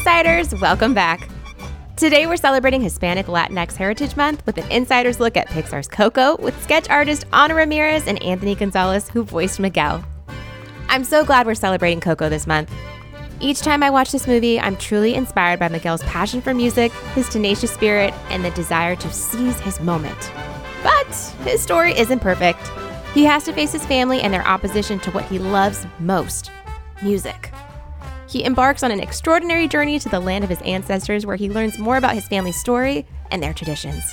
Insiders, welcome back. Today we're celebrating Hispanic Latinx Heritage Month with an insider's look at Pixar's Coco with sketch artist Ana Ramirez and Anthony Gonzalez, who voiced Miguel. I'm so glad we're celebrating Coco this month. Each time I watch this movie, I'm truly inspired by Miguel's passion for music, his tenacious spirit, and the desire to seize his moment. But his story isn't perfect. He has to face his family and their opposition to what he loves most music. He embarks on an extraordinary journey to the land of his ancestors where he learns more about his family's story and their traditions.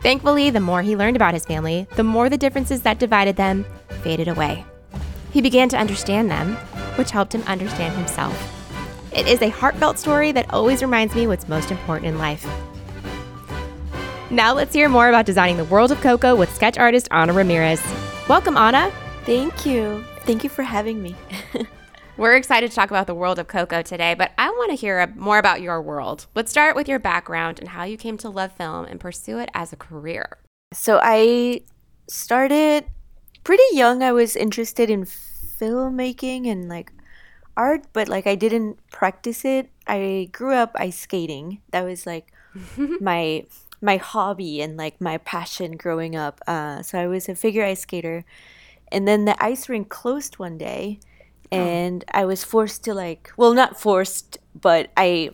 Thankfully, the more he learned about his family, the more the differences that divided them faded away. He began to understand them, which helped him understand himself. It is a heartfelt story that always reminds me what's most important in life. Now let's hear more about designing the world of Coco with sketch artist Ana Ramirez. Welcome, Ana. Thank you. Thank you for having me. We're excited to talk about the world of Coco today, but I want to hear more about your world. Let's start with your background and how you came to love film and pursue it as a career. So I started pretty young. I was interested in filmmaking and like art, but like I didn't practice it. I grew up ice skating. That was like my my hobby and like my passion growing up. Uh, so I was a figure ice skater, and then the ice rink closed one day Oh. and I was forced to like well not forced but I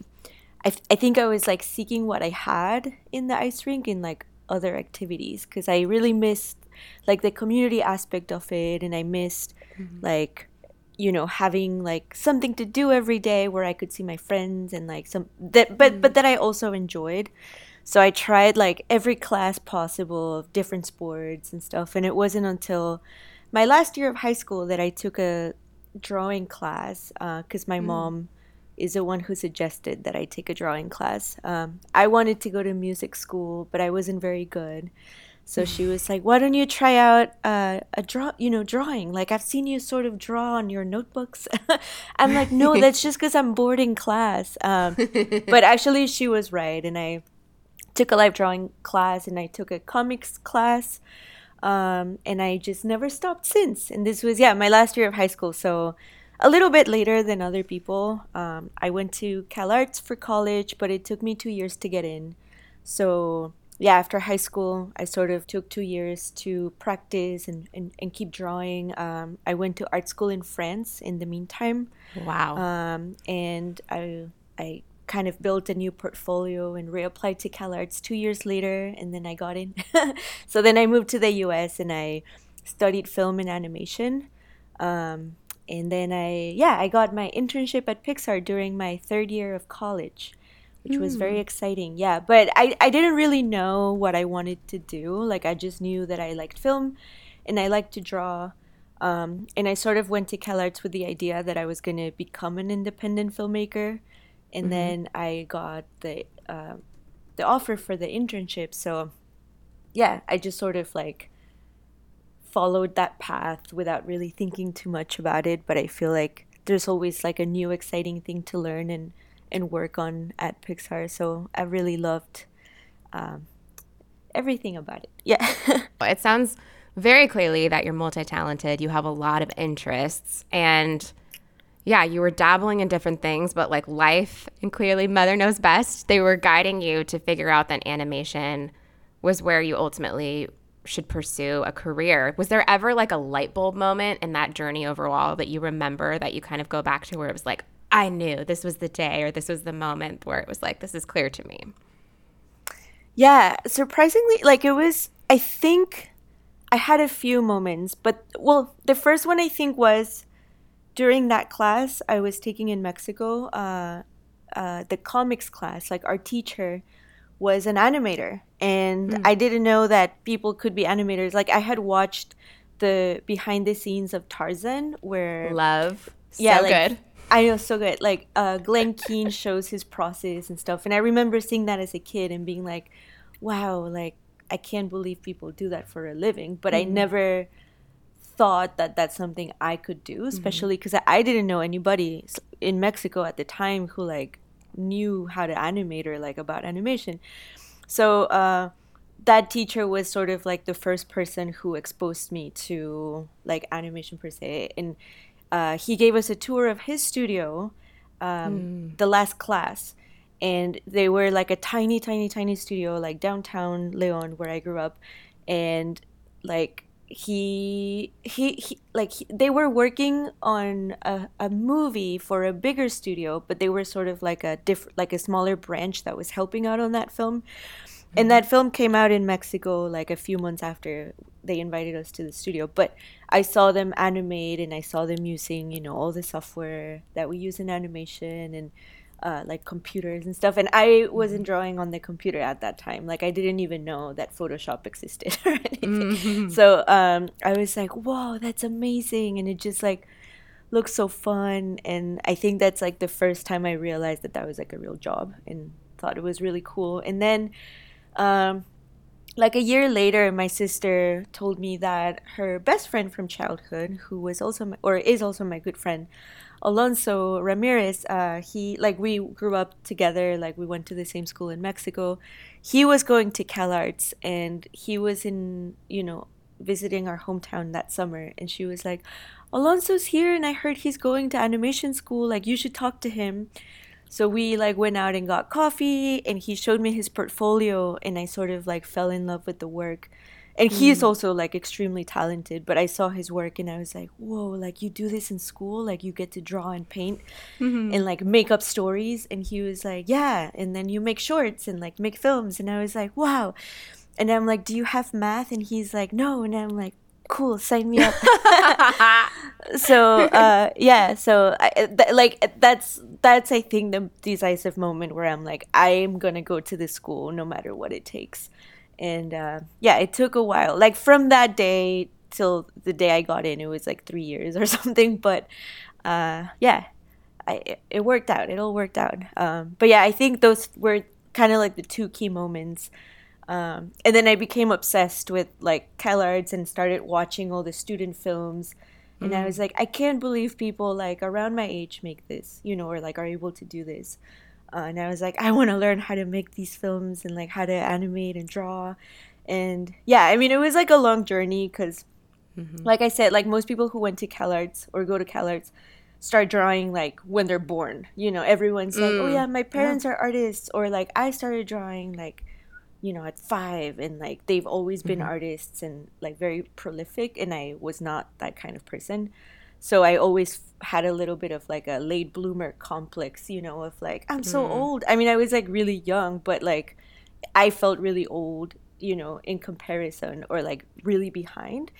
I, I think I was like seeking what I had in the ice rink in like other activities because I really missed like the community aspect of it and I missed mm-hmm. like you know having like something to do every day where I could see my friends and like some that but mm-hmm. but that I also enjoyed so I tried like every class possible of different sports and stuff and it wasn't until my last year of high school that I took a drawing class because uh, my mm. mom is the one who suggested that I take a drawing class. Um, I wanted to go to music school, but I wasn't very good. So she was like, "Why don't you try out uh, a draw? You know, drawing. Like I've seen you sort of draw on your notebooks." I'm like, "No, that's just because I'm bored in class." Um, but actually, she was right, and I took a life drawing class and I took a comics class um, and I just never stopped since. And this was, yeah, my last year of high school. So a little bit later than other people. Um, I went to Cal Arts for college, but it took me two years to get in. So yeah, after high school, I sort of took two years to practice and, and, and keep drawing. Um, I went to art school in France in the meantime. Wow. Um, and I, I kind of built a new portfolio and reapplied to CalArts two years later, and then I got in. so then I moved to the US and I studied film and animation. Um, and then I, yeah, I got my internship at Pixar during my third year of college, which mm. was very hmm. exciting. Yeah, but I, I didn't really know what I wanted to do. Like, I just knew that I liked film and I liked to draw. Um, and I sort of went to CalArts with the idea that I was going to become an independent filmmaker and mm-hmm. then I got the uh, the offer for the internship. So yeah, I just sort of like followed that path without really thinking too much about it. But I feel like there's always like a new exciting thing to learn and and work on at Pixar. So I really loved um, everything about it. Yeah, it sounds very clearly that you're multi talented. You have a lot of interests and yeah, you were dabbling in different things, but like life and clearly Mother Knows Best, they were guiding you to figure out that animation was where you ultimately should pursue a career. Was there ever like a light bulb moment in that journey overall that you remember that you kind of go back to where it was like, I knew this was the day or this was the moment where it was like, this is clear to me? Yeah, surprisingly, like it was, I think I had a few moments, but well, the first one I think was during that class I was taking in Mexico, uh, uh, the comics class, like our teacher was an animator, and mm. I didn't know that people could be animators. Like I had watched the behind the scenes of Tarzan, where love, yeah, so like, good. I know, so good. Like uh, Glen Keane shows his process and stuff, and I remember seeing that as a kid and being like, "Wow!" Like I can't believe people do that for a living. But mm. I never thought that that's something I could do, mm-hmm. especially because mm-hmm. I, I didn't know anybody in Mexico at the time who like knew how to animate or like about animation. So uh, that teacher was sort of like the first person who exposed me to like animation per se, and uh, he gave us a tour of his studio. um, mm. the last class and they were like a tiny tiny tiny studio like downtown leon where i grew up and like he he, he like he, they were working on a, a movie for a bigger studio but they were sort of like a different like a smaller branch that was helping out on that film mm-hmm. and that film came out in mexico like a few months after they invited us to the studio but i saw them animate and i saw them using you know all the software that we use in animation and uh, like computers and stuff and i wasn't mm-hmm. drawing on the computer at that time like i didn't even know that photoshop existed or anything mm-hmm. so um, i was like whoa that's amazing and it just like looks so fun and i think that's like the first time i realized that that was like a real job and thought it was really cool and then um, like a year later my sister told me that her best friend from childhood who was also my, or is also my good friend Alonso Ramirez, uh, he like we grew up together, like we went to the same school in Mexico. He was going to CalArts and he was in, you know, visiting our hometown that summer and she was like, Alonso's here and I heard he's going to animation school, like you should talk to him. So we like went out and got coffee and he showed me his portfolio and I sort of like fell in love with the work and he's mm. also like extremely talented but i saw his work and i was like whoa like you do this in school like you get to draw and paint mm-hmm. and like make up stories. And he was like yeah and then you make shorts and like make films. And i was like wow. And i'm like do you have math? And he's like no. And i'm like cool sign me up. So uh yeah so I, th- like that's that's i think the decisive moment where i'm like i'm gonna go to this school no matter what it takes and uh, yeah, it took a while. Like from that day till the day I got in, it was like three years or something. But uh, yeah, I, it worked out. It all worked out. Um, but yeah, I think those were kind of like the two key moments. Um, and then I became obsessed with like CalArts and started watching all the student films. And mm-hmm. I was like, I can't believe people like around my age make this, you know, or like are able to do this. Uh, and I was like, I want to learn how to make these films and like how to animate and draw. And yeah, I mean, it was like a long journey because, mm-hmm. like I said, like most people who went to CalArts or go to CalArts start drawing like when they're born. You know, everyone's mm. like, oh yeah, my parents yeah. are artists, or like I started drawing like, you know, at five, and like they've always been mm-hmm. artists and like very prolific, and I was not that kind of person so i always had a little bit of like a late bloomer complex you know of like i'm so mm. old. I mean i was like really young but like i felt really old you know in comparison or like really behind.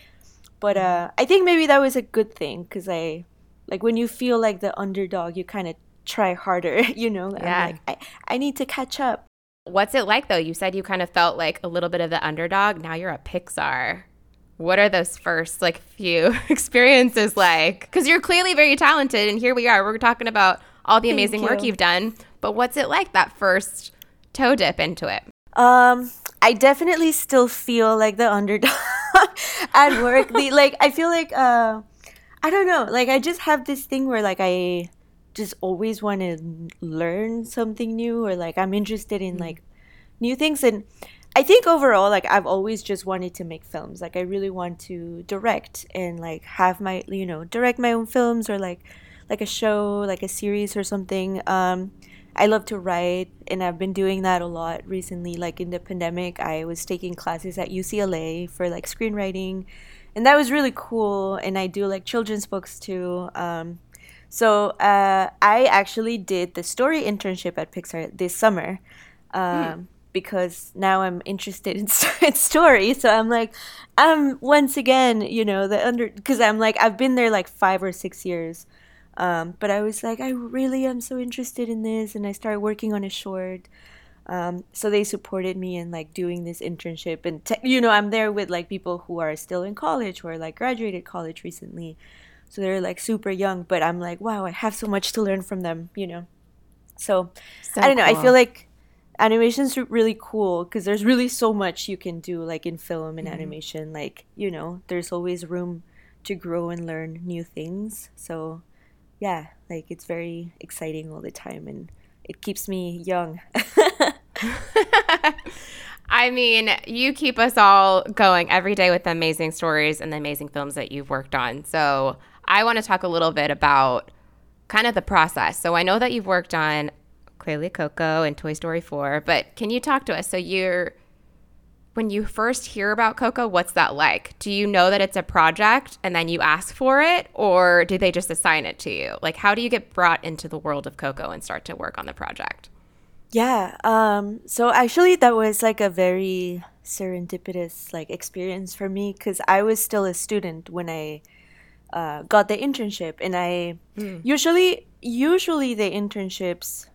But mm. uh i think maybe that was a good thing because i like when you feel like the underdog you kind of try harder you know? Yeah. Like, I, I need to catch up. What's it like though? You said you kind of felt like a little bit of the underdog. Now you're a pixar what are those first like few experiences like? Because you're clearly very talented, and here we are. We're talking about all the amazing you. work you've done. But what's it like that first toe dip into it? Um, I definitely still feel like the underdog at work. the like, I feel like uh, I don't know. Like, I just have this thing where like I just always want to learn something new, or like I'm interested in mm. like new things and I think overall, like I've always just wanted to make films. Like I really want to direct and like have my, you know, direct my own films or like, like a show, like a series or something. Um, I love to write, and I've been doing that a lot recently. Like in the pandemic, I was taking classes at UCLA for like screenwriting, and that was really cool. And I do like children's books too. Um, so uh, I actually did the story internship at Pixar this summer. Um, mm because now I'm interested in, in story. So I'm like, I'm once again, you know, the under because I'm like I've been there like five or six years, um, but I was like I really am so interested in this, and I started working on a short. Um, so they supported me in like doing this internship, and te- you know I'm there with like people who are still in college or like graduated college recently, so they're like super young. But I'm like, wow, I have so much to learn from them, you know. So, so I don't know. Cool. I feel like animation's really cool because there's really so much you can do like in film and mm-hmm. animation like you know there's always room to grow and learn new things so yeah like it's very exciting all the time and it keeps me young I mean, you keep us all going every day with the amazing stories and the amazing films that you've worked on. So, I want to talk a little bit about kind of the process. So I know that you've worked on clearly Coco and Toy Story 4, but can you talk to us? So you're when you first hear about Coco, what's that like? Do you know that it's a project and then you ask for it, or do they just assign it to you? Like, how do you get brought into the world of Coco and start to work on the project? Yeah. Um, so actually, that was like a very serendipitous like experience for me because I was still a student when I uh, got the internship, and I mm. usually usually the internships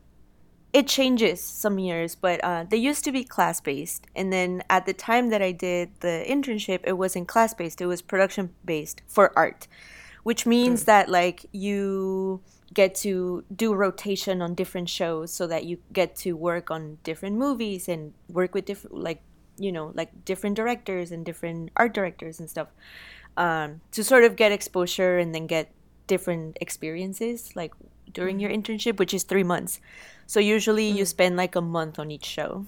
it changes some years, but uh, they used to be class based. And then at the time that I did the internship, it wasn't class based, it was production based for art, which means mm. that like you get to do rotation on different shows so that you get to work on different movies and work with different, like, you know, like different directors and different art directors and stuff um, to sort of get exposure and then get different experiences like during your mm-hmm. internship, which is three months. So usually mm. you spend like a month on each show.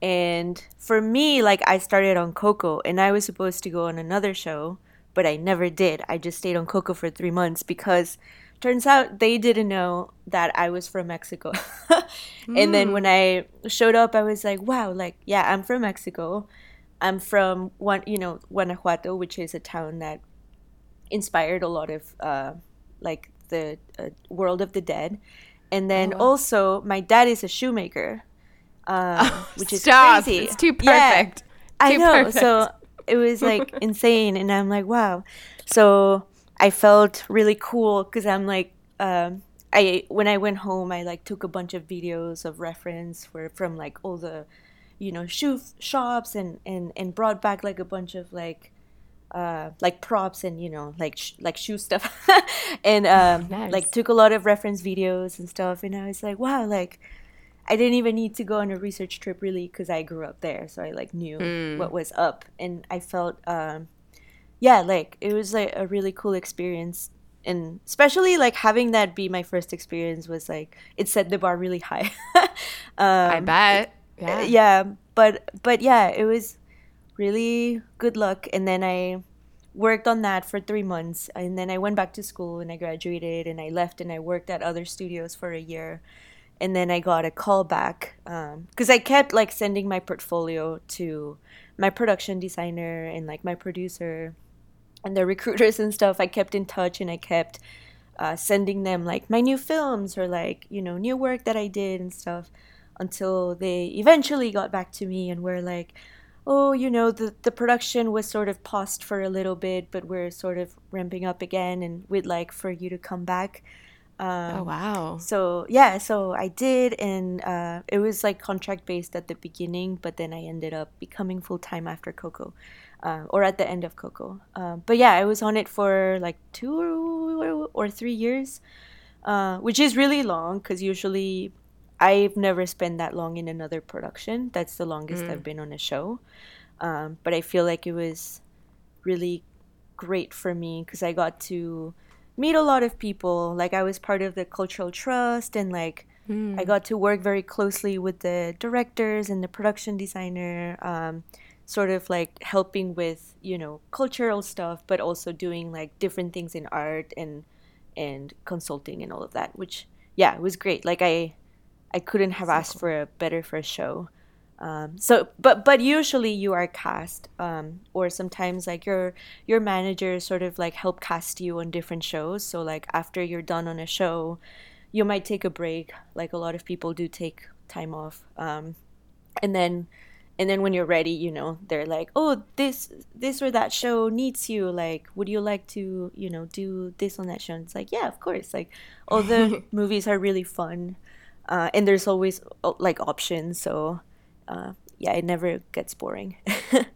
And for me, like I started on Coco and I was supposed to go on another show, but I never did. I just stayed on Coco for three months because turns out they didn't know that I was from Mexico. mm. And then when mm. I showed up, I was like, wow, like, yeah, I'm from Mexico. I'm from one, you know, Guanajuato, which is a town that inspired a lot of uh, like the uh, World of the Dead. And then oh, wow. also, my dad is a shoemaker, um, oh, which is stop. crazy. It's too perfect. Yeah, too I know. Perfect. So it was like insane, and I'm like, wow. So I felt really cool because I'm like, um, I when I went home, I like took a bunch of videos of reference for from like all the, you know, shoe shops and and and brought back like a bunch of like uh, like props and you know like sh- like shoe stuff. And um, nice. like took a lot of reference videos and stuff and i was like wow like i didn't even need to go on a research trip really because i grew up there so i like knew mm. what was up. And i felt um, yeah like it was like a really cool experience. And especially like having that be my first experience was like it set the bar really high. Um, i bet yeah. yeah but but yeah it was really good luck. And then I worked on that for three months. And then I went back to school and I graduated and I left and I worked at other studios for a year. And then I got a call back because um, I kept like sending my portfolio to my production designer and like my producer and the recruiters and stuff. I kept in touch and I kept uh, sending them like my new films or like, you know, new work that I did and stuff until they eventually got back to me and were like, oh, you know, the, the production was sort of paused for a little bit, but we're sort of ramping up again and we'd like for you to come back. Um, oh, wow. So, yeah, so I did. And uh, it was like contract based at the beginning, but then I ended up becoming full time after Coco. Uh, or at the end of Coco. Uh, but yeah, I was on it for like two or three years, uh, which is really long because usually I've never spent that long in another production. That's the longest mm. I've been on a show. Um, but I feel like it was really great for me because I got to meet a lot of people. Like I was part of the cultural trust and like mm. I got to work very closely with the directors and the production designer. Um, sort of like helping with you know cultural stuff but also doing like different things in art and and consulting and all of that which yeah it was great like i I couldn't have so asked cool. for a better first show. Um, so, but but usually you are cast, um, or sometimes like your your manager sort of like help cast you on different shows. So like after you're done on a show, you might take a break. Like a lot of people do take time off, um, and then and then when you're ready, you know they're like, oh this this or that show needs you. Like, would you like to you know do this on that show? And it's like yeah, of course. Like all the movies are really fun uh, and there's always uh, like options so uh, yeah it never gets boring.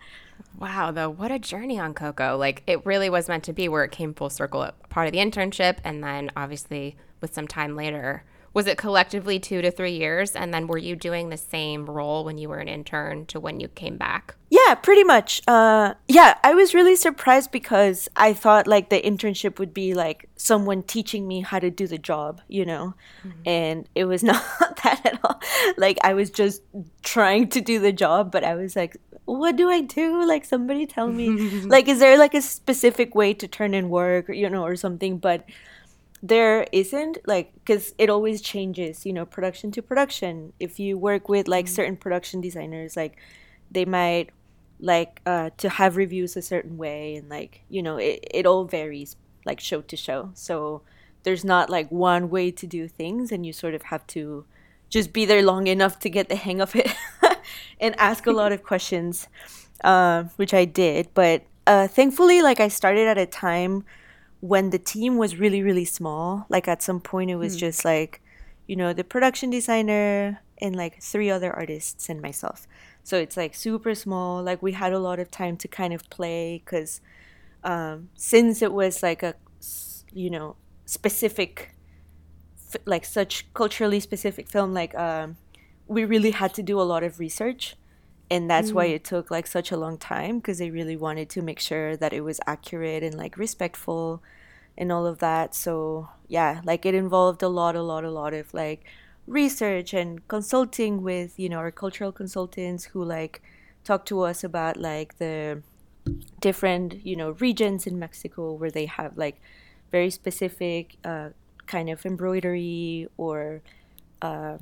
Wow though what a journey on coco. Like it really was meant to be where it came full circle part of the internship and then obviously with some time later was it collectively two to three years? And then were you doing the same role when you were an intern to when you came back? Yeah pretty much. Uh, yeah i was really surprised because i thought like the internship would be like someone teaching me how to do the job you know? Mm-hmm. and it was not that at all. Like i was just trying to do the job but i was like what do i do? Like somebody tell me. Like is there like a specific way to turn in work or, you know or something? But there isn't like because it always changes you know production to production. If you work with like mm-hmm. certain production designers like they might like uh, to have reviews a certain way and like you know it, it all varies like show to show. So there's not like one way to do things and you sort of have to just be there long enough to get the hang of it and ask a lot of questions uh, which i did. But uh, thankfully like i started at a time when the team was really really small like at some point it was mm. just like you know the production designer and like three other artists and myself so it's like super small like we had a lot of time to kind of play because um, since it was like a you know specific like such culturally specific film like um, we really had to do a lot of research and that's mm. why it took like such a long time because they really wanted to make sure that it was accurate and like respectful and all of that so yeah like it involved a lot a lot a lot of like research and consulting with you know our cultural consultants who like talk to us about like the different you know regions in mexico where they have like very specific uh, kind of embroidery or uh,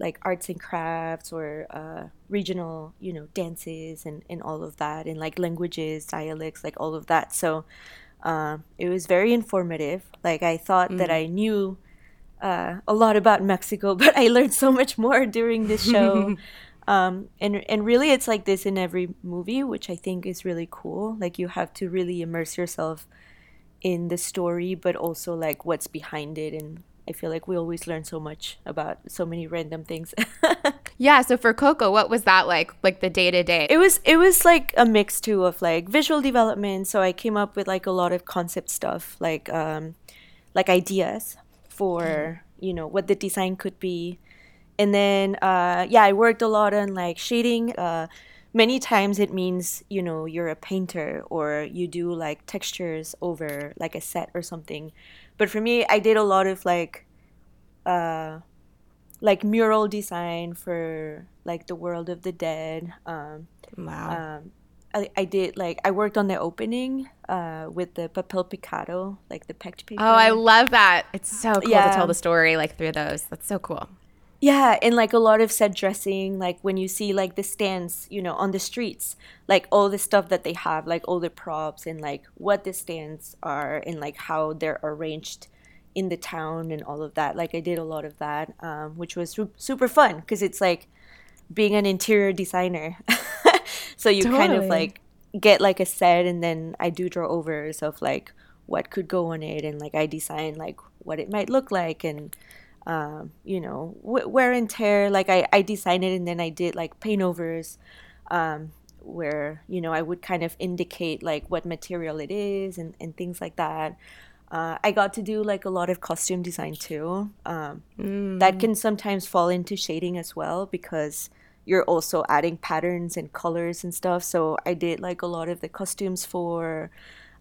like arts and crafts or uh, regional, you know, dances and, and all of that, and like languages, dialects, like all of that. So uh, it was very informative. Like I thought mm. that I knew uh, a lot about Mexico, but I learned so much more during this show. um, and and really, it's like this in every movie, which I think is really cool. Like you have to really immerse yourself in the story, but also like what's behind it and I feel like we always learn so much about so many random things. yeah, so for Coco, what was that like? Like the day to day? It was it was like a mix too of like visual development. So I came up with like a lot of concept stuff, like um like ideas for, mm. you know, what the design could be. And then uh yeah, I worked a lot on like shading. Uh many times it means, you know, you're a painter or you do like textures over like a set or something but for me, I did a lot of like, uh, like mural design for like the World of the Dead. Um, wow. Um, I, I did like I worked on the opening uh, with the papel picado, like the pecked paper. Oh, I love that! It's so cool yeah. to tell the story like through those. That's so cool. Yeah, and like a lot of set dressing, like when you see like the stands, you know, on the streets, like all the stuff that they have, like all the props and like what the stands are and like how they're arranged in the town and all of that. Like I did a lot of that, um, which was su- super fun because it's like being an interior designer. so you totally. kind of like get like a set and then I do draw overs of like what could go on it and like I design like what it might look like and um, you know, wear and tear. Like I, I designed it and then I did like paint overs, um, where you know I would kind of indicate like what material it is and, and things like that. Uh, I got to do like a lot of costume design too. Um, mm. That can sometimes fall into shading as well because you're also adding patterns and colors and stuff. So I did like a lot of the costumes for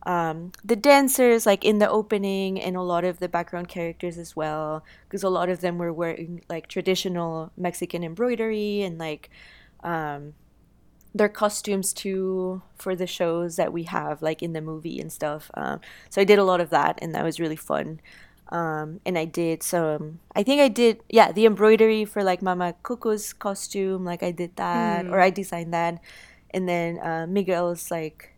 um, the dancers like in the opening and a lot of the background characters as well because a lot of them were wearing like traditional mexican embroidery and like um, their costumes too for the shows that we have like in the movie and stuff um, so i did a lot of that and that was really fun um, and i did some i think i did yeah the embroidery for like mama coco's costume like i did that mm. or i designed that and then uh, miguel's like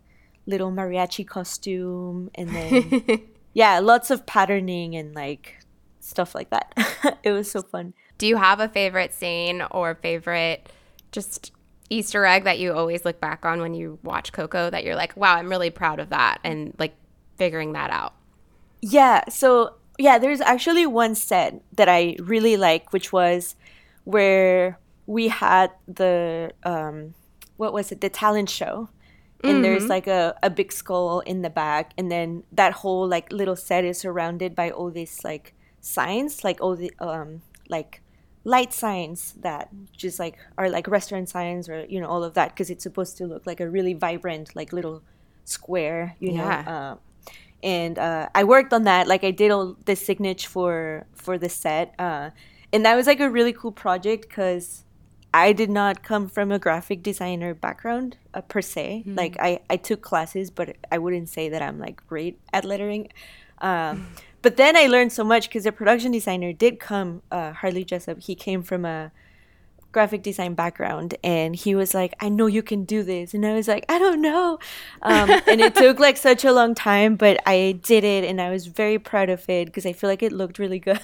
little mariachi costume and then yeah, lots of patterning and like stuff like that. it was so fun. Do you have a favorite scene or favorite just Easter egg that you always look back on when you watch Coco that you're like, wow, I'm really proud of that and like figuring that out? Yeah. So, yeah, there's actually one set that I really like, which was where we had the, um, what was it, the talent show and mm-hmm. there's like a, a big skull in the back and then that whole like little set is surrounded by all these like signs like all the um like light signs that just like are like restaurant signs or you know all of that because it's supposed to look like a really vibrant like little square you yeah. know uh, and uh, i worked on that like i did all the signage for for the set uh, and that was like a really cool project because I did not come from a graphic designer background uh, per se. Mm-hmm. Like I, I took classes, but I wouldn't say that I'm like great at lettering. Um, but then I learned so much because the production designer did come, uh, Harley Jessup. He came from a graphic design background and he was like i know you can do this and i was like i don't know um, and it took like such a long time but i did it and i was very proud of it because i feel like it looked really good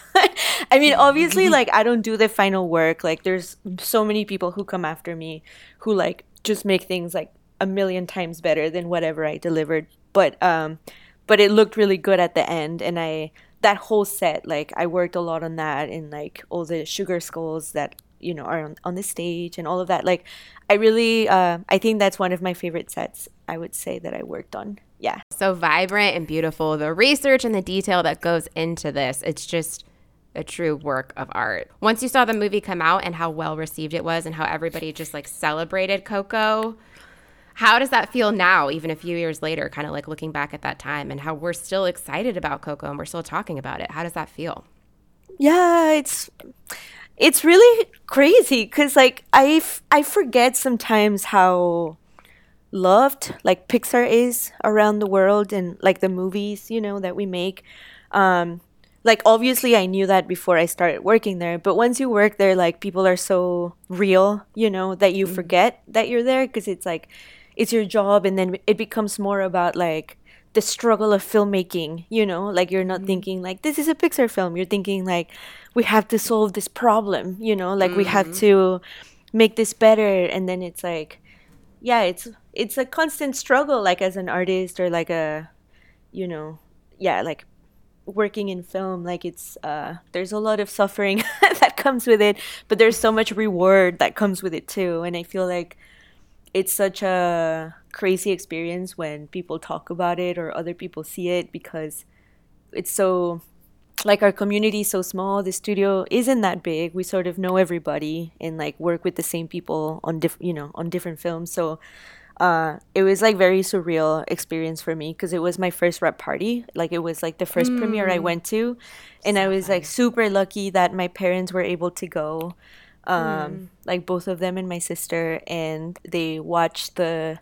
i mean obviously mm-hmm. like i don't do the final work like there's so many people who come after me who like just make things like a million times better than whatever i delivered but um but it looked really good at the end and i that whole set like i worked a lot on that and like all the sugar skulls that you know are on, on the stage and all of that like i really uh, i think that's one of my favorite sets i would say that i worked on. Yeah. So vibrant and beautiful the research and the detail that goes into this it's just a true work of art. Once you saw the movie come out and how well received it was and how everybody just like celebrated coco how does that feel now even a few years later kind of like looking back at that time and how we're still excited about coco and we're still talking about it? How does that feel? Yeah it's it's really crazy because like I, f- I forget sometimes how loved like pixar is around the world and like the movies you know that we make um like obviously i knew that before i started working there but once you work there like people are so real you know that you mm-hmm. forget that you're there because it's like it's your job and then it becomes more about like the struggle of filmmaking you know like you're not mm-hmm. thinking like this is a pixar film you're thinking like we have to solve this problem you know like mm-hmm. we have mm-hmm. to make this better and then it's like yeah it's it's a constant struggle like as an artist or like a you know yeah like working in film like it's uh there's a lot of suffering that comes with it but there's so much reward that comes with it too and i feel like it's such a crazy experience when people talk about it or other people see it because it's so like our community is so small. The studio isn't that big. We sort of know everybody and like work with the same people on different you know on different films. So uh, it was like very surreal experience for me because it was my first rep party. Like it was like the first mm. premiere i went to. And so i was like super lucky that my parents were able to go um, mm. like both of them and my sister and they watched the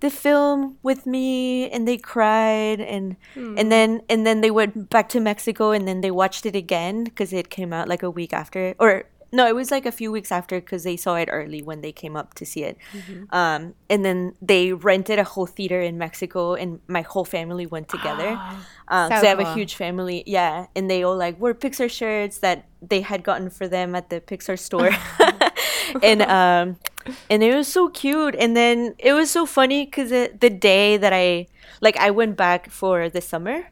the film with me and they cried and mm. and then and then they went back to Mexico and then they watched it again because it came out like a week after or no it was like a few weeks after because they saw it early when they came up to see it. Mm-hmm. um, and then they rented a whole theater in mexico and my whole family went together. Um, so they have a huge family yeah and they all like wore pixar shirts that they had gotten for them at the pixar store. And um, and it was so cute. And then it was so funny because the day that i like i went back for the summer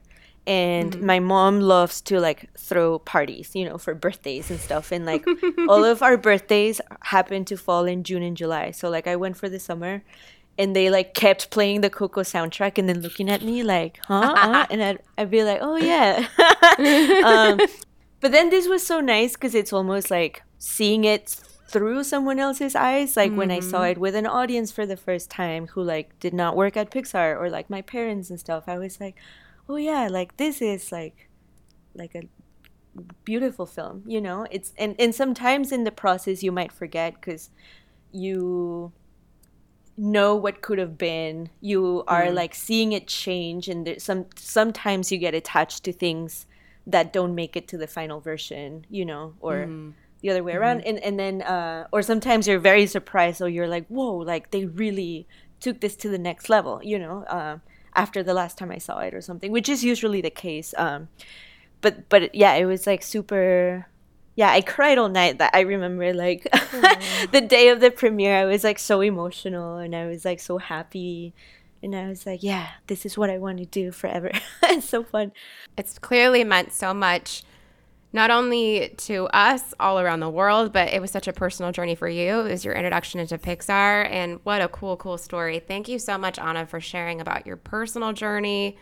and mm-hmm. my mom loves to like throw parties you know for birthdays and stuff and like all of our birthdays happen to fall in june and july so like i went for the summer and they like kept playing the coco soundtrack and then looking at me like huh, huh? and I'd, I'd be like oh yeah um, but then this was so nice because it's almost like seeing it through someone else's eyes like mm-hmm. when i saw mm-hmm. it with an audience for the first time who like did not work at pixar or like my parents and stuff i was like oh yeah like this is like like a beautiful film you know? It's and and sometimes in the process you might forget because you know what could have been. You are mm. like seeing it change and there, some sometimes you get attached to things that don't make it to the final version you know? Or mm the other way around. And and then uh, or sometimes you're very surprised or you're like whoa like they really took this to the next level you know? Uh, after the last time i saw it or something which is usually the case um, but but yeah it was like super yeah i cried all night that i remember like the day of the premiere i was like so emotional and i was like so happy and I was like, yeah, this is what I want to do forever. it's so fun. It's clearly meant so much not only to us all around the world, but it was such a personal journey for you. It was your introduction into Pixar, and what a cool, cool story. Thank you so much, Ana, for sharing about your personal journey,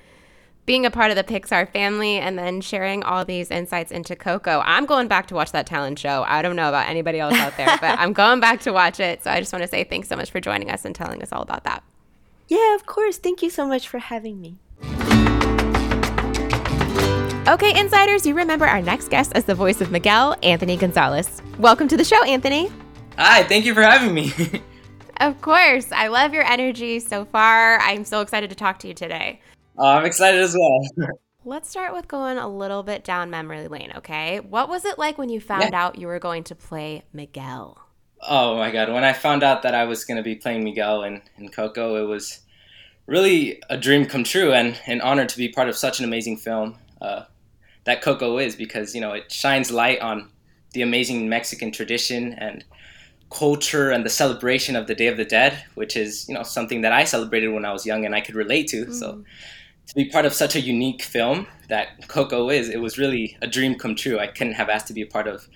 being a part of the Pixar family, and then sharing all these insights into Coco. I'm going back to watch that talent show. I don't know about anybody else out there, but I'm going back to watch it. So I just want to say thanks so much for joining us and telling us all about that. Yeah, of course. Thank you so much for having me. Okay, insiders, you remember our next guest as the voice of Miguel, Anthony Gonzalez. Welcome to the show, Anthony. Hi, thank you for having me. of course. I love your energy so far. I'm so excited to talk to you today. Uh, I'm excited as well. Let's start with going a little bit down memory lane, okay? What was it like when you found yeah. out you were going to play Miguel? Oh my god, when I found out that I was going to be playing Miguel in, in Coco, it was really a dream come true and an honor to be part of such an amazing film uh, that Coco is because, you know, it shines light on the amazing Mexican tradition and culture and the celebration of the Day of the Dead, which is, you know, something that I celebrated when I was young and I could relate to. Mm. So to be part of such a unique film that Coco is, it was really a dream come true. I couldn't have asked to be a part of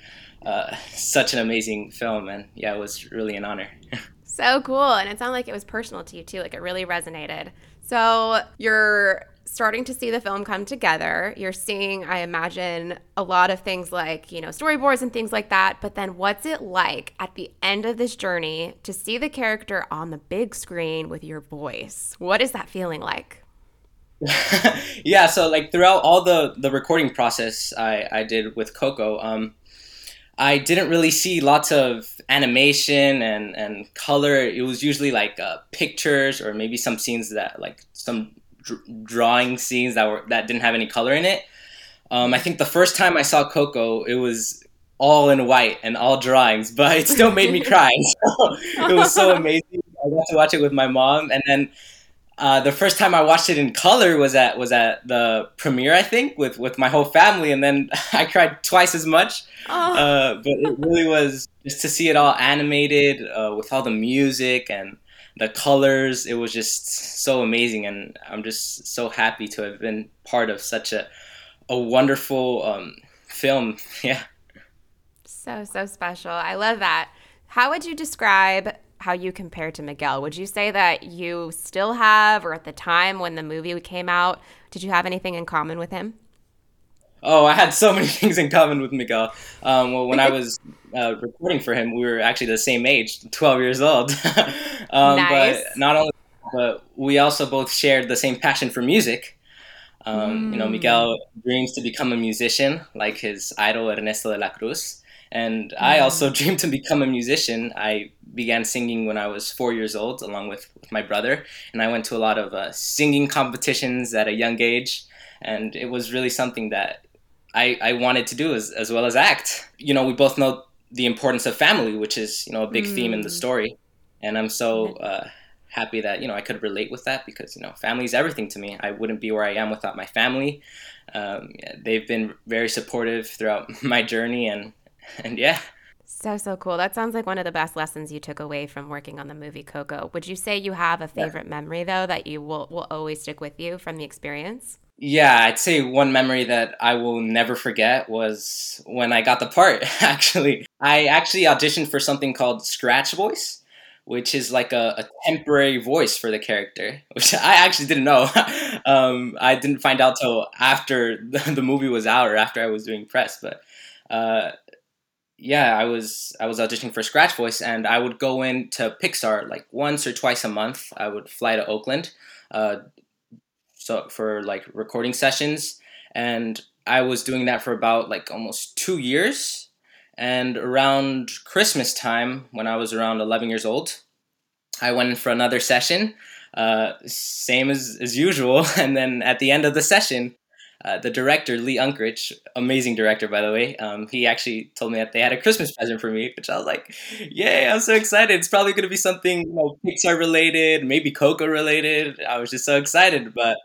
uh, such an amazing film, and yeah, it was really an honor. so cool, and it sounded like it was personal to you too. Like it really resonated. So you're starting to see the film come together. You're seeing, I imagine, a lot of things like, you know, storyboards and things like that. But then what's it like at the end of this journey to see the character on the big screen with your voice? What is that feeling like? yeah, so like throughout all the the recording process I I did with Coco, um, I didn't really see lots of animation and and color. It was usually like uh, pictures or maybe some scenes that like some dr- drawing scenes that were that didn't have any color in it. Um, I think the first time I saw Coco, it was all in white and all drawings, but it still made me cry. So it was so amazing. I got to watch it with my mom, and then uh, the first time I watched it in color was at was at the premiere, I think, with with my whole family, and then I cried twice as much. Oh. Uh, but it really was just to see it all animated uh, with all the music and the colors. It was just so amazing, and I'm just so happy to have been part of such a a wonderful um, film. Yeah. So so special. I love that. How would you describe how you compare to Miguel. Would you say that you still have, or at the time when the movie came out, did you have anything in common with him? Oh, I had so many things in common with Miguel. Um, well, when I was uh, recording for him, we were actually the same age, 12 years old. um, nice. But not only, but we also both shared the same passion for music. Um, mm. You know, hmm. Miguel dreams to become a musician like his idol Ernesto de la Cruz. And mm. I also dreamed to become a musician. I began singing when I was four years old, along with, with my brother. And I went to a lot of uh, singing competitions at a young age. And it was really something that I, I wanted to do as, as well as act. You know, we both know the importance of family, which is, you know, a big mm. theme in the mm. story. And I'm so uh, happy that, you know, I could relate with that because, you know, family is everything to me. I wouldn't be where I am without my family. Um, yeah, they've been very supportive throughout my journey. And, and yeah. So, so cool. That sounds like one of the best lessons you took away from working on the movie Coco. Would you say you have a favorite yeah. memory, though, that you will, will always stick with you from the experience? Yeah, I'd say one memory that I will never forget was when I got the part, actually. I actually auditioned for something called Scratch Voice, which is like a, a temporary voice for the character, which I actually didn't know. um, I didn't find out till after the movie was out or after I was doing press, but. Uh, yeah, I was I was auditioning for Scratch Voice, and I would go into Pixar like once or twice a month. I would fly to Oakland, uh, so for like recording sessions, and I was doing that for about like almost two years. And around Christmas time, when I was around eleven years old, I went in for another session, uh, same as as usual. And then at the end of the session, uh, the director Lee Unkrich, amazing director by the way, um, he actually told me that they had a Christmas present for me, which I was like, "Yay! I'm so excited! It's probably going to be something you know, Pixar related, maybe Coco related." I was just so excited, but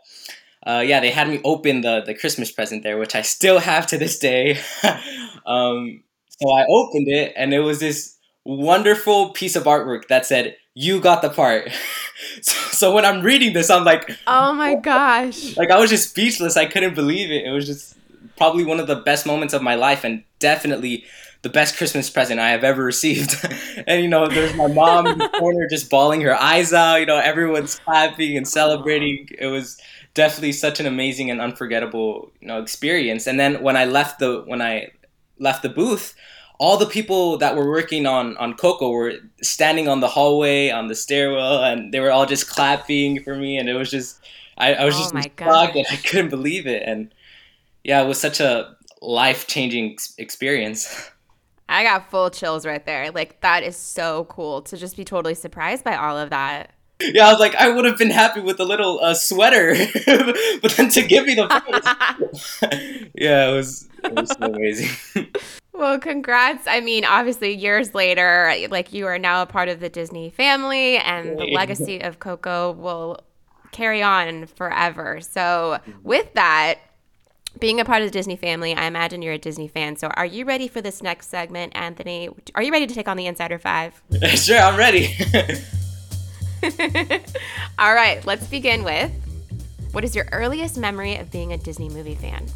uh, yeah, they had me open the the Christmas present there, which I still have to this day. um, so I opened it, and it was this wonderful piece of artwork that said, "You got the part." so, so, when I'm reading this, I'm like, "Oh my gosh!" Like I was just speechless. I couldn't believe it. It was just probably one of the best moments of my life, and definitely the best Christmas present I have ever received. and you know, there's my mom in the corner just bawling her eyes out. You know, everyone's clapping and celebrating. It was definitely such an amazing and unforgettable you know experience. And then when I left the when I left the booth all the people that were working on on Coco were standing on the hallway on the stairwell, and they were all just clapping for me, and it was just I, I was oh just shocked and I couldn't believe it, and yeah, it was such a life changing experience. I got full chills right there. Like that is so cool to just be totally surprised by all of that. yeah, I was like, I would have been happy with a little uh, sweater, but then to give me the yeah, it was, it was so amazing. Well, congrats. I mean, obviously, years later, like you are now a part of the Disney family, and the legacy of Coco will carry on forever. So, with that, being a part of the Disney family, I imagine you're a Disney fan. So, are you ready for this next segment, Anthony? Are you ready to take on the Insider Five? sure, I'm ready. All right, let's begin with what is your earliest memory of being a Disney movie fan?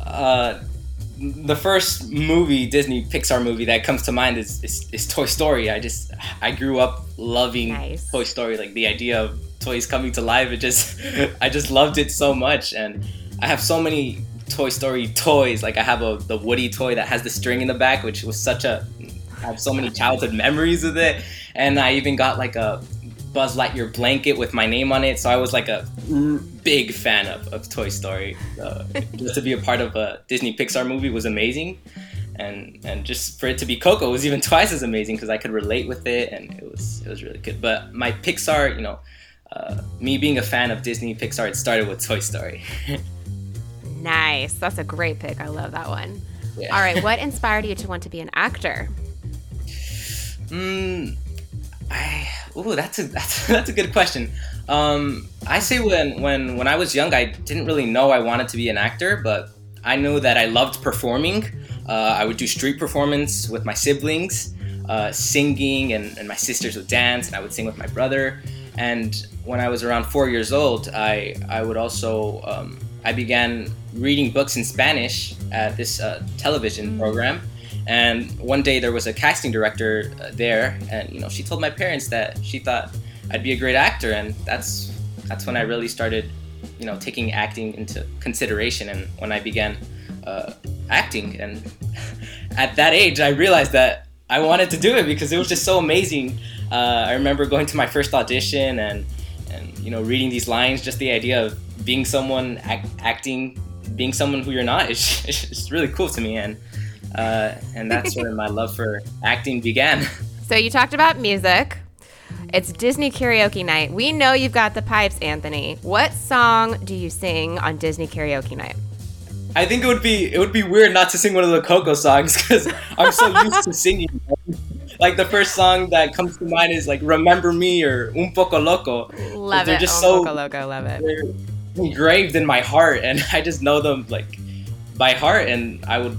Uh, the first movie Disney Pixar movie that comes to mind is, is, is Toy Story. I just I grew up loving nice. Toy Story. Like the idea of toys coming to life, it just I just loved it so much. And I have so many Toy Story toys. Like I have a the Woody toy that has the string in the back, which was such a I have so many childhood memories with it. And I even got like a Buzz Lightyear blanket with my name on it. So I was like a big fan of, of Toy Story. Uh, just to be a part of a Disney Pixar movie was amazing. And, and just for it to be Coco was even twice as amazing because I could relate with it and it was it was really good. But my Pixar, you know, uh, me being a fan of Disney Pixar, it started with Toy Story. nice, that's a great pick. I love that one. Yeah. All right, what inspired you to want to be an actor? Mm, I ooh, that's a that's, that's a good question. Um, I say when when when I was young, I didn't really know I wanted to be an actor, but I knew that I loved performing. Uh, I would do street performance with my siblings, uh, singing, and, and my sisters would dance, and I would sing with my brother. And when I was around four years old, I I would also um, I began reading books in Spanish at this uh, television program and one day there was a casting director uh, there, and you know she told my parents that she thought I'd be a great actor, and that's that's when I really started, you know, taking acting into consideration, and when I began uh, acting, and at that age I realized that I wanted to do it because it was just so amazing. Uh, I remember going to my first audition and and you know reading these lines, just the idea of being someone act, acting, being someone who you're not, is it's really cool to me, and uh, and that's where my love for acting began. So you talked about music. It's Disney karaoke night. We know you've got the pipes, Anthony. What song do you sing on Disney karaoke night? I think it would be it would be weird not to sing one of the Coco songs because I'm so used to singing. Like the first song that comes to mind is like "Remember Me" or "Un poco loco." Love they're it. Just Un so, poco loco. Love it. They're engraved in my heart, and I just know them like by heart, and I would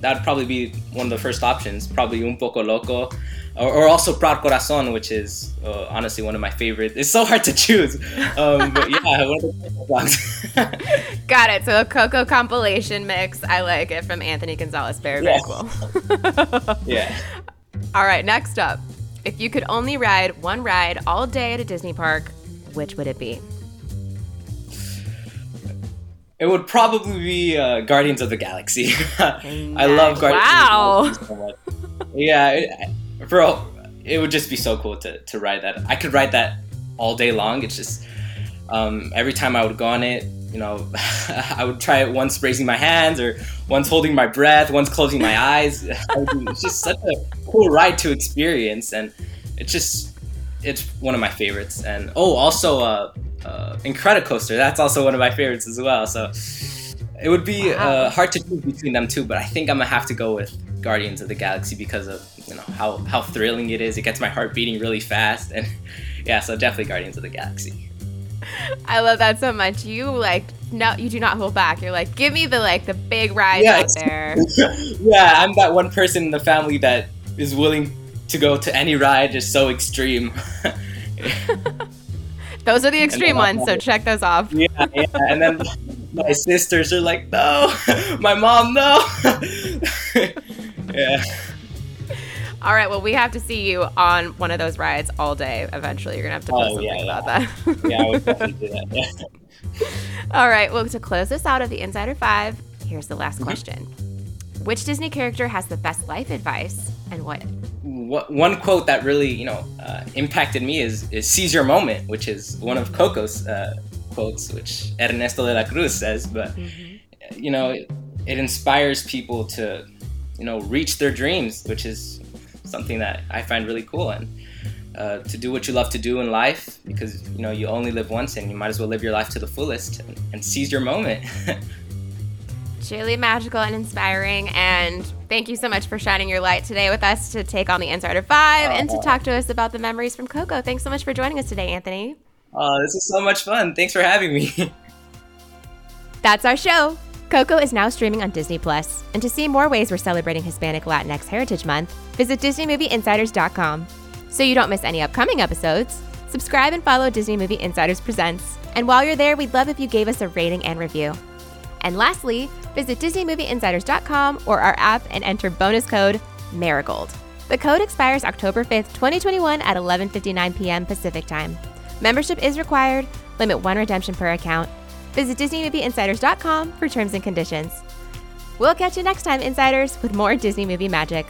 that'd probably be one of the first options. Probably Un Poco Loco. Or, or also Proud Corazon, which is uh, honestly one of my favorites. It's so hard to choose. Um, but yeah, one of the songs. Got it. So a Coco compilation mix. I like it from Anthony Gonzalez. Very, very cool. yeah. All right, next up. If you could only ride one ride all day at a Disney park, which would it be? It would probably be uh, Guardians of the Galaxy. I love Guardians wow. of the Galaxy so much. Yeah, it, bro, it would just be so cool to, to ride that. I could ride that all day long. It's just um, every time I would go on it, you know, I would try it once raising my hands or once holding my breath, once closing my eyes. it's just such a cool ride to experience, and it's just it's one of my favorites. And oh, also uh, uh, Incredicoaster. That's also one of my favorites as well. So it would be wow. uh, hard to choose between them two, but I think I'm gonna have to go with Guardians of the Galaxy because of you know how how thrilling it is. It gets my heart beating really fast, and yeah, so definitely Guardians of the Galaxy. I love that so much. You like no, you do not hold back. You're like, give me the like the big ride yeah, out there. yeah, I'm that one person in the family that is willing to go to any ride, is so extreme. Those are the extreme ones, so check those off. Yeah, yeah. And then my sisters are like, no, my mom, no. yeah. All right. Well, we have to see you on one of those rides all day. Eventually, you're gonna have to post oh, something yeah, about that. yeah, I would definitely do that. Yeah. All right. Well, to close this out of the Insider Five, here's the last mm-hmm. question: Which Disney character has the best life advice, and what? What, one quote that really you know uh, impacted me is, is "seize your moment," which is one of Coco's uh, quotes, which Ernesto de la Cruz says. But mm-hmm. you know, it, it, inspires people to you know reach their dreams, which is something that I find really cool. And uh, to do what you love to do in life because you know you only live once and you might as well live your life to the fullest and, and seize your moment. Truly magical and inspiring. And thank you so much for shining your light today with us to take on the Insider Five and to oh. talk to us about the memories from Coco. Thanks so much for joining us today, Anthony. Oh, this is so much fun. Thanks for having me. That's our show. Coco is now streaming on Disney Plus. Plus, and to see more ways we're celebrating Hispanic Latinx Heritage Month, visit DisneyMovieInsiders.com. So you don't miss any upcoming episodes, subscribe and follow Disney Movie Insiders Presents. And while you're there, we'd love if you gave us a rating and review. And lastly, visit DisneyMovieInsiders.com or our app and enter bonus code MARIGOLD. The code expires October 5th, 2021 at 11:59 p.m. Pacific Time. Membership is required. Limit one redemption per account. Visit DisneyMovieInsiders.com for terms and conditions. We'll catch you next time, Insiders, with more Disney movie magic.